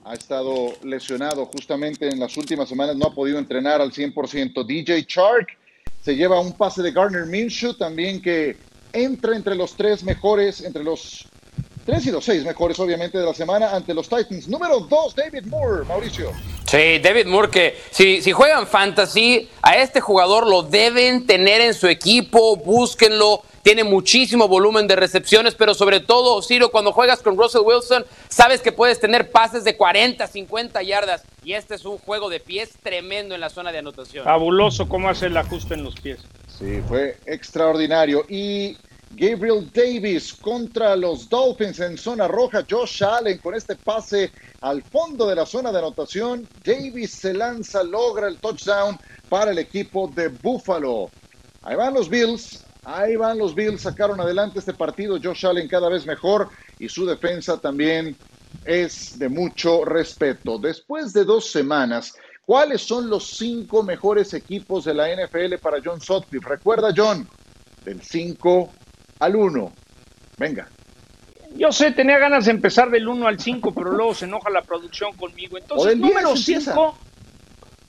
ha estado lesionado justamente en las últimas semanas, no ha podido entrenar al 100%. DJ Chark se lleva un pase de Garner Minshew también que entra entre los tres mejores, entre los tres y los seis mejores obviamente de la semana ante los Titans. Número dos, David Moore, Mauricio. Sí, David Moore, que si, si juegan fantasy, a este jugador lo deben tener en su equipo, búsquenlo. Tiene muchísimo volumen de recepciones, pero sobre todo, Ciro, cuando juegas con Russell Wilson, sabes que puedes tener pases de 40, 50 yardas. Y este es un juego de pies tremendo en la zona de anotación. Fabuloso cómo hace el ajuste en los pies. Sí, fue extraordinario. Y Gabriel Davis contra los Dolphins en zona roja. Josh Allen con este pase al fondo de la zona de anotación. Davis se lanza, logra el touchdown para el equipo de Buffalo. Ahí van los Bills. Ahí van los Bills. Sacaron adelante este partido. Josh Allen cada vez mejor y su defensa también es de mucho respeto. Después de dos semanas, ¿cuáles son los cinco mejores equipos de la NFL para John Sutcliffe? Recuerda, John, del 5 al 1. Venga. Yo sé, tenía ganas de empezar del 1 al 5, pero luego se enoja la producción conmigo. Entonces, del 10 número empieza. 5,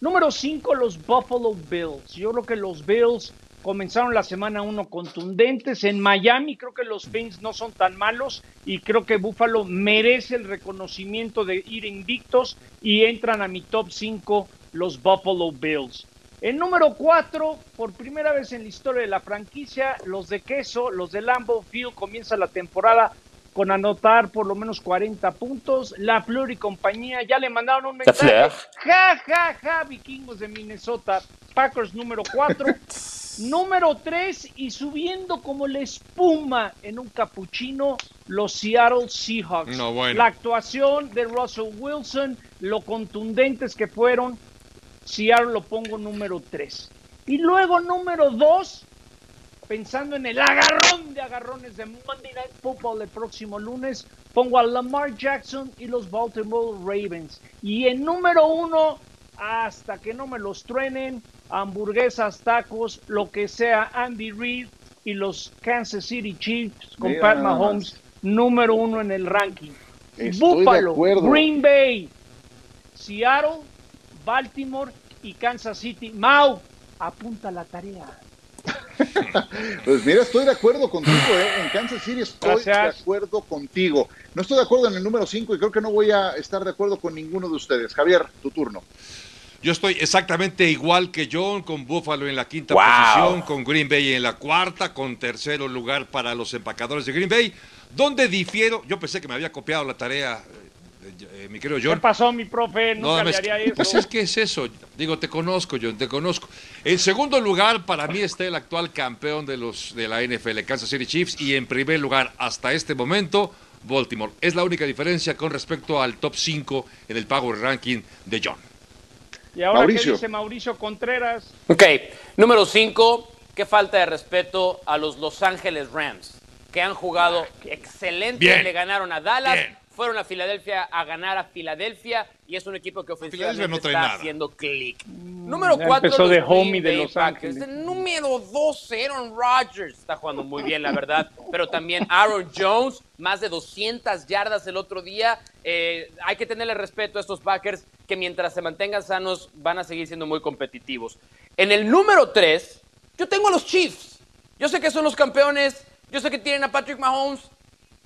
número 5, los Buffalo Bills. Yo creo que los Bills comenzaron la semana 1 contundentes. En Miami creo que los Fins no son tan malos y creo que Buffalo merece el reconocimiento de ir invictos y entran a mi top 5 los Buffalo Bills. En número 4, por primera vez en la historia de la franquicia, los de queso, los de Lambeau Field, comienza la temporada con anotar por lo menos 40 puntos. La Fleur y compañía ya le mandaron un mensaje. Ja, ja, ja, vikingos de Minnesota. Packers número 4. número 3 y subiendo como la espuma en un capuchino, los Seattle Seahawks. No, bueno. La actuación de Russell Wilson, lo contundentes que fueron, Seattle lo pongo número 3. Y luego número 2, pensando en el agarrón de agarrones de Monday Night Football el próximo lunes, pongo a Lamar Jackson y los Baltimore Ravens. Y en número 1, hasta que no me los truenen, hamburguesas, tacos, lo que sea, Andy Reid y los Kansas City Chiefs con Mira Pat Mahomes, número 1 en el ranking. Estoy de Buffalo, acuerdo. Green Bay, Seattle, Baltimore y Kansas City. Mau, apunta la tarea. Pues mira, estoy de acuerdo contigo, ¿eh? en Kansas City estoy Gracias. de acuerdo contigo. No estoy de acuerdo en el número 5 y creo que no voy a estar de acuerdo con ninguno de ustedes. Javier, tu turno. Yo estoy exactamente igual que John, con Buffalo en la quinta Wow. posición, con Green Bay en la cuarta, con tercero lugar para los empacadores de Green Bay. Donde difiero, yo pensé que me había copiado la tarea, eh, mi querido ¿Qué John. pasó, mi profe? Nunca No, le es- haría eso. Pues es que es eso. Digo, te conozco, John, te conozco. En segundo lugar, para mí está el actual campeón de los de la NFL, Kansas City Chiefs, y en primer lugar, hasta este momento, Baltimore. Es la única diferencia con respecto al top 5 en el Power Ranking de John. ¿Y ahora Mauricio. qué dice Mauricio Contreras? Ok, número 5, qué falta de respeto a los Los Ángeles Rams, que han jugado excelente, Bien. le ganaron a Dallas, Bien. Fueron a Filadelfia a ganar a Filadelfia y es un equipo que ofensivamente no está nada. haciendo clic. Número ya 4, empezó los de homie de Los Packers. Ángeles. El número 2, Aaron Rodgers, está jugando muy bien, la verdad, pero también Aaron Jones, más de 200 yardas el otro día. Eh, hay que tenerle respeto a estos Packers que mientras se mantengan sanos van a seguir siendo muy competitivos. En el número 3, yo tengo a los Chiefs. Yo sé que son los campeones, yo sé que tienen a Patrick Mahomes,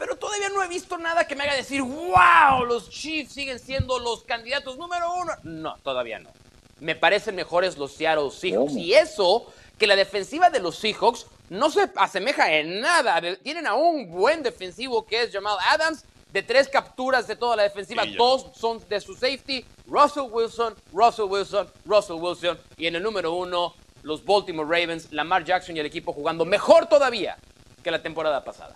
pero todavía no he visto nada que me haga decir, wow, los Chiefs siguen siendo los candidatos número uno. No, todavía no. Me parecen mejores los Seattle Seahawks. ¿Cómo? Y eso, que la defensiva de los Seahawks no se asemeja en nada. Tienen a un buen defensivo que es Jamal Adams. De tres capturas de toda la defensiva, Sí, dos son de su safety. Russell Wilson, Russell Wilson, Russell Wilson. Y en el número uno, los Baltimore Ravens, Lamar Jackson y el equipo jugando mejor todavía que la temporada pasada.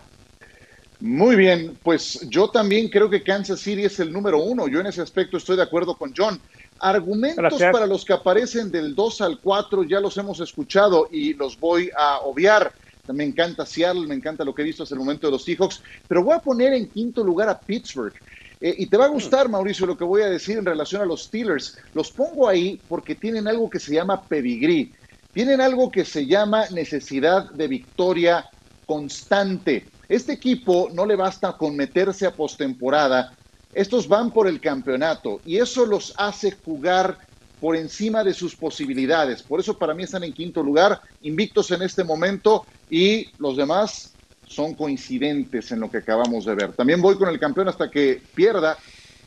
Muy bien, pues yo también creo que Kansas City es el número uno. Yo en ese aspecto estoy de acuerdo con John. Argumentos Gracias. para los que aparecen del 2 al 4 ya los hemos escuchado y los voy a obviar. Me encanta Seattle, me encanta lo que he visto hasta el momento de los Seahawks, pero voy a poner en quinto lugar a Pittsburgh. Eh, y te va a gustar, Mauricio, lo que voy a decir en relación a los Steelers. Los pongo ahí porque tienen algo que se llama pedigrí. Tienen algo que se llama necesidad de victoria constante. Este equipo no le basta con meterse a postemporada. Estos van por el campeonato y eso los hace jugar por encima de sus posibilidades. Por eso para mí están en quinto lugar, invictos en este momento y los demás son coincidentes en lo que acabamos de ver. También voy con el campeón hasta que pierda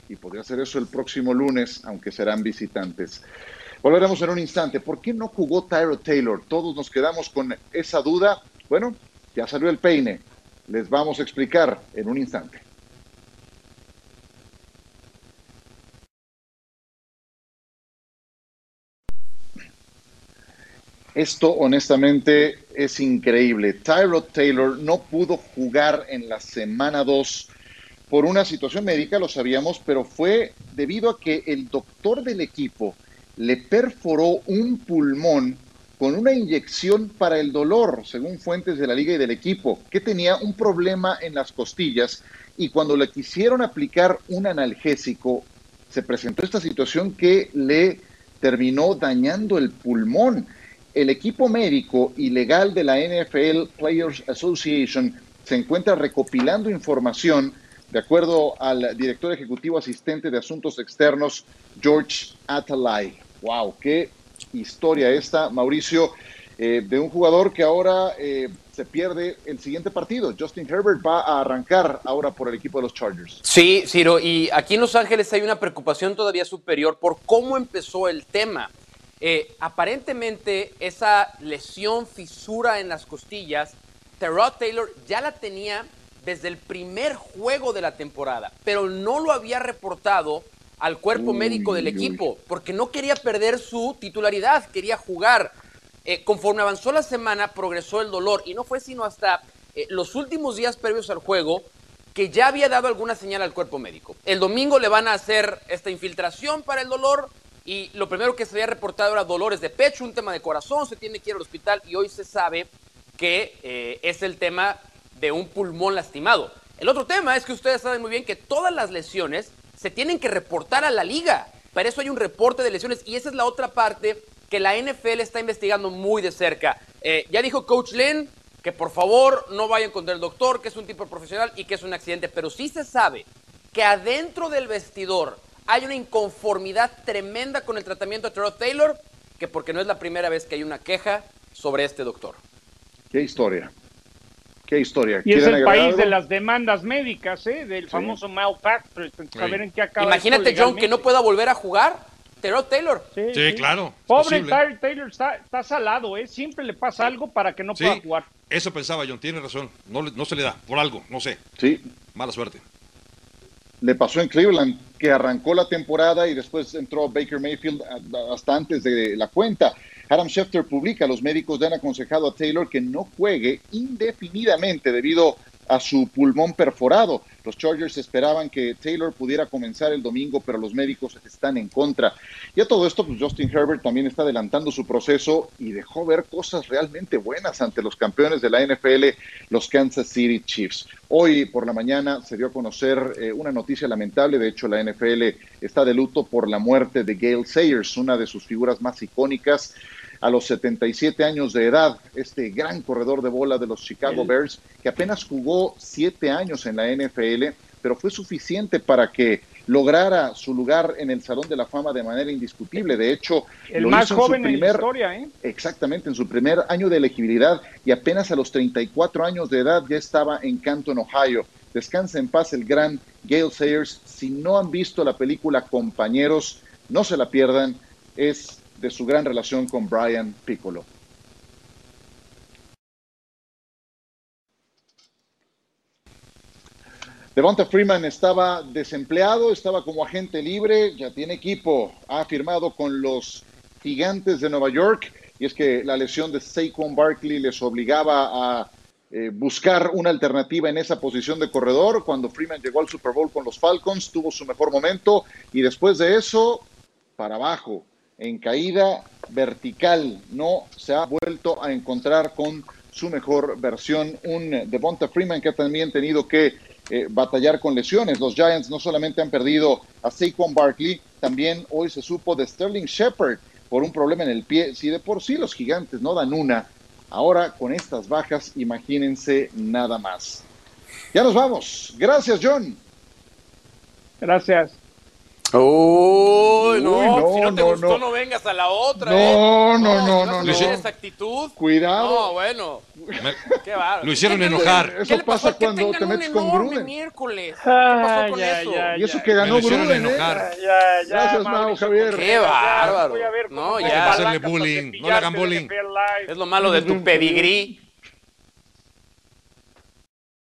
y podría ser eso el próximo lunes, aunque serán visitantes. Volveremos en un instante. ¿Por qué no jugó Tyro Taylor? Todos nos quedamos con esa duda. Bueno, ya salió el peine. Les vamos a explicar en un instante. Esto honestamente es increíble. Tyrod Taylor no pudo jugar en la semana 2 por una situación médica, lo sabíamos, pero fue debido a que el doctor del equipo le perforó un pulmón con una inyección para el dolor, según fuentes de la liga y del equipo, que tenía un problema en las costillas y cuando le quisieron aplicar un analgésico, se presentó esta situación que le terminó dañando el pulmón. El equipo médico y legal de la NFL Players Association se encuentra recopilando información de acuerdo al director ejecutivo asistente de asuntos externos, George Atalay. ¡Wow! ¡Qué historia esta, Mauricio! eh, de un jugador que ahora eh, se pierde el siguiente partido. Justin Herbert va a arrancar ahora por el equipo de los Chargers. Sí, Ciro, y aquí en Los Ángeles hay una preocupación todavía superior por cómo empezó el tema. Eh, aparentemente, esa lesión, fisura en las costillas, Terrell Taylor ya la tenía desde el primer juego de la temporada, pero no lo había reportado al cuerpo médico del equipo, porque no quería perder su titularidad, quería jugar. Eh, conforme avanzó la semana, progresó el dolor, y no fue sino hasta eh, los últimos días previos al juego que ya había dado alguna señal al cuerpo médico. El domingo le van a hacer esta infiltración para el dolor y lo primero que se había reportado era dolores de pecho, un tema de corazón, se tiene que ir al hospital y hoy se sabe que eh, es el tema de un pulmón lastimado. El otro tema es que ustedes saben muy bien que todas las lesiones se tienen que reportar a la liga. Para eso hay un reporte de lesiones y esa es la otra parte que la NFL está investigando muy de cerca. Eh, ya dijo Coach Lynn que por favor no vayan contra el doctor, que es un tipo profesional y que es un accidente, pero sí se sabe que adentro del vestidor hay una inconformidad tremenda con el tratamiento de Terrell Taylor, que porque no es la primera vez que hay una queja sobre este doctor. Qué historia. Qué historia. Y es ¿Quieren el país de las demandas médicas, ¿eh? Del famoso malpractice. A ver en qué acaba Imagínate, John, que no pueda volver a jugar. Terrell Taylor. Sí, claro. Pobre. Tyler Taylor está, está salado, ¿eh? Siempre le pasa algo para que no Sí, pueda jugar. eso pensaba John, tiene razón. No, le- no se le da, por algo, no sé. Sí, Mala suerte. le pasó en Cleveland, que arrancó la temporada y después entró Baker Mayfield hasta antes de la cuenta. Adam Schefter publica, los médicos le han aconsejado a Taylor que no juegue indefinidamente debido a su pulmón perforado. Los Chargers esperaban que Taylor pudiera comenzar el domingo, pero los médicos están en contra. Y a todo esto, pues Justin Herbert también está adelantando su proceso y dejó ver cosas realmente buenas ante los campeones de la NFL, los Kansas City Chiefs. Hoy por la mañana se dio a conocer eh, una noticia lamentable, de hecho la NFL está de luto por la muerte de Gail Sayers, una de sus figuras más icónicas a los 77 años de edad, este gran corredor de bola de los Chicago Bears, que apenas jugó siete años en la NFL, pero fue suficiente para que lograra su lugar en el Salón de la Fama de manera indiscutible. De hecho, El lo más hizo en su joven en la primer- historia, ¿eh? Exactamente, en su primer año de elegibilidad y apenas a los 34 años de edad ya estaba en Canton, Ohio. Descansa en paz el gran Gail Sayers. Si no han visto la película Compañeros, no se la pierdan. Es de su gran relación con Brian Piccolo. Devonta Freeman estaba desempleado, estaba como agente libre, ya tiene equipo, ha firmado con los gigantes de Nueva York y es que la lesión de Saquon Barkley les obligaba a eh, buscar una alternativa en esa posición de corredor. Cuando Freeman llegó al Super Bowl con los Falcons, tuvo su mejor momento y después de eso, para abajo, en caída vertical, no se ha vuelto a encontrar con su mejor versión. Un Devonta Freeman que ha también tenido que eh, batallar con lesiones. Los Giants no solamente han perdido a Saquon Barkley, también hoy se supo de Sterling Shepard por un problema en el pie. Si de por sí los gigantes no dan una, ahora con estas bajas, imagínense nada más. Ya nos vamos. Gracias, John. Gracias. Uy, no, Uy, no, si no te no, gustó, no. no. vengas a la otra. No, ¿eh? no, no, no, no. tiene esa actitud. Cuidado. No, bueno. Qué bárbaro. Lo hicieron ¿Qué le- enojar. ¿Qué Eso le pasó? pasa cuando te un metes con Gruden. miércoles. ¿Qué pasó con ya, eso? ya, Y eso que ganó lo hicieron Gruden, ¿eh? enojar. Ya, ya, Gracias, Mau, Javier. Qué bárbaro. No, ya. Hacerle bullying, no le hagan bullying. Es lo malo de tu pedigrí.